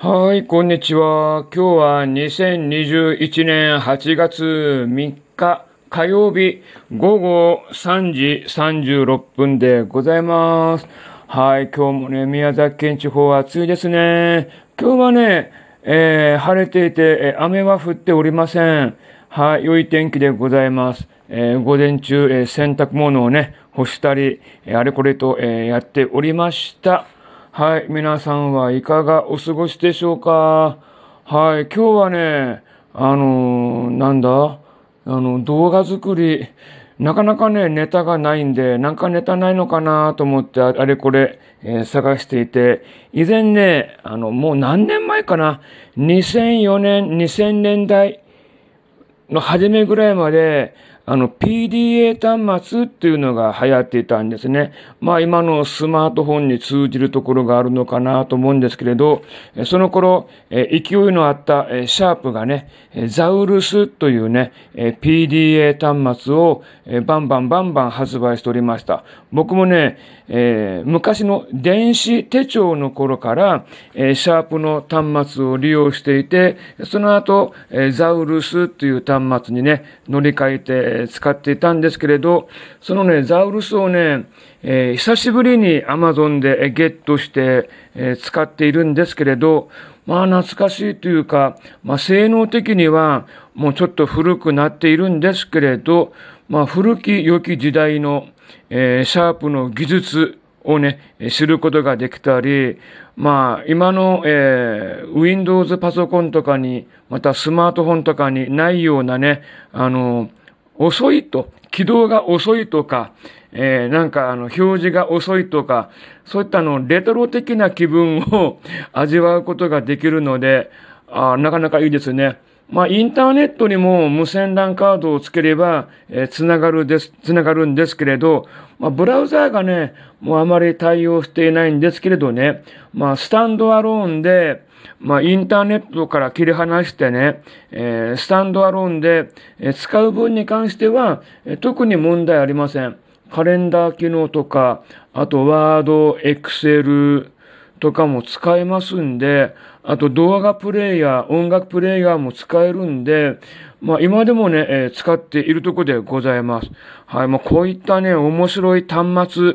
はい、こんにちは。今日は2021年8月3日火曜日午後3時36分でございます。はい、今日もね、宮崎県地方は暑いですね。今日はね、えー、晴れていて、雨は降っておりません。はい、良い天気でございます。えー、午前中、えー、洗濯物をね、干したり、あれこれと、えやっておりました。はい、皆さんはいかがお過ごしでしょうか？はい、今日はね、あのー、なんだ？あの、動画作り、なかなかね、ネタがないんで、なんかネタないのかなと思って、あれこれ、えー、探していて、以前ね、あの、もう何年前かな ?2004 年、2000年代の初めぐらいまで、あの PDA 端末っていうのが流行っていたんですね。まあ今のスマートフォンに通じるところがあるのかなと思うんですけれど、その頃、勢いのあったシャープがね、ザウルスというね、PDA 端末をバンバンバンバン発売しておりました。僕もね、えー、昔の電子手帳の頃から、え、シャープの端末を利用していて、その後、え、ザウルスという端末にね、乗り換えて使っていたんですけれど、そのね、ザウルスをね、えー、久しぶりに Amazon でゲットして、えー、使っているんですけれど、まあ懐かしいというか、まあ性能的にはもうちょっと古くなっているんですけれど、まあ古き良き時代の、えー、シャープの技術をね、知ることができたり、まあ、今の、えー、Windows パソコンとかに、またスマートフォンとかにないようなね、あの、遅いと、軌道が遅いとか、えー、なんかあの表示が遅いとか、そういったのレトロ的な気分を味わうことができるので、あなかなかいいですね。まあ、インターネットにも無線 LAN カードをつければ、えー、つながるです、つながるんですけれど、まあ、ブラウザーがね、もうあまり対応していないんですけれどね、まあ、スタンドアローンで、まあ、インターネットから切り離してね、えー、スタンドアローンで、えー、使う分に関しては、えー、特に問題ありません。カレンダー機能とか、あとワード、エクセルとかも使えますんで、あと動画プレイヤー、音楽プレイヤーも使えるんで、まあ今でもね、えー、使っているとこでございます。はい、まあこういったね、面白い端末、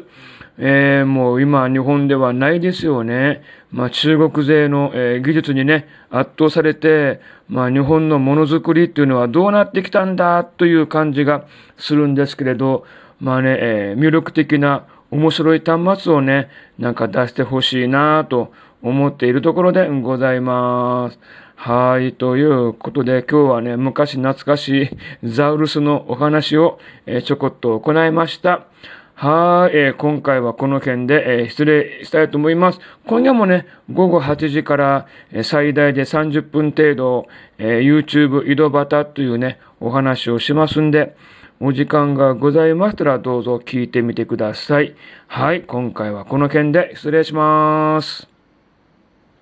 えー、もう今日本ではないですよね。まあ中国勢の、えー、技術にね、圧倒されて、まあ日本のものづくりっていうのはどうなってきたんだという感じがするんですけれど、まあね、えー、魅力的な面白い端末をね、なんか出してほしいなぁと思っているところでございます。はい。ということで、今日はね、昔懐かしいザウルスのお話を、ちょこっと行いました。はい、今回はこの件で、失礼したいと思います。今夜もね、午後8時から、最大で30分程度、YouTube 井戸端というね、お話をしますんで、お時間がございましたらどうぞ聞いてみてください。はい、今回はこの件で失礼します。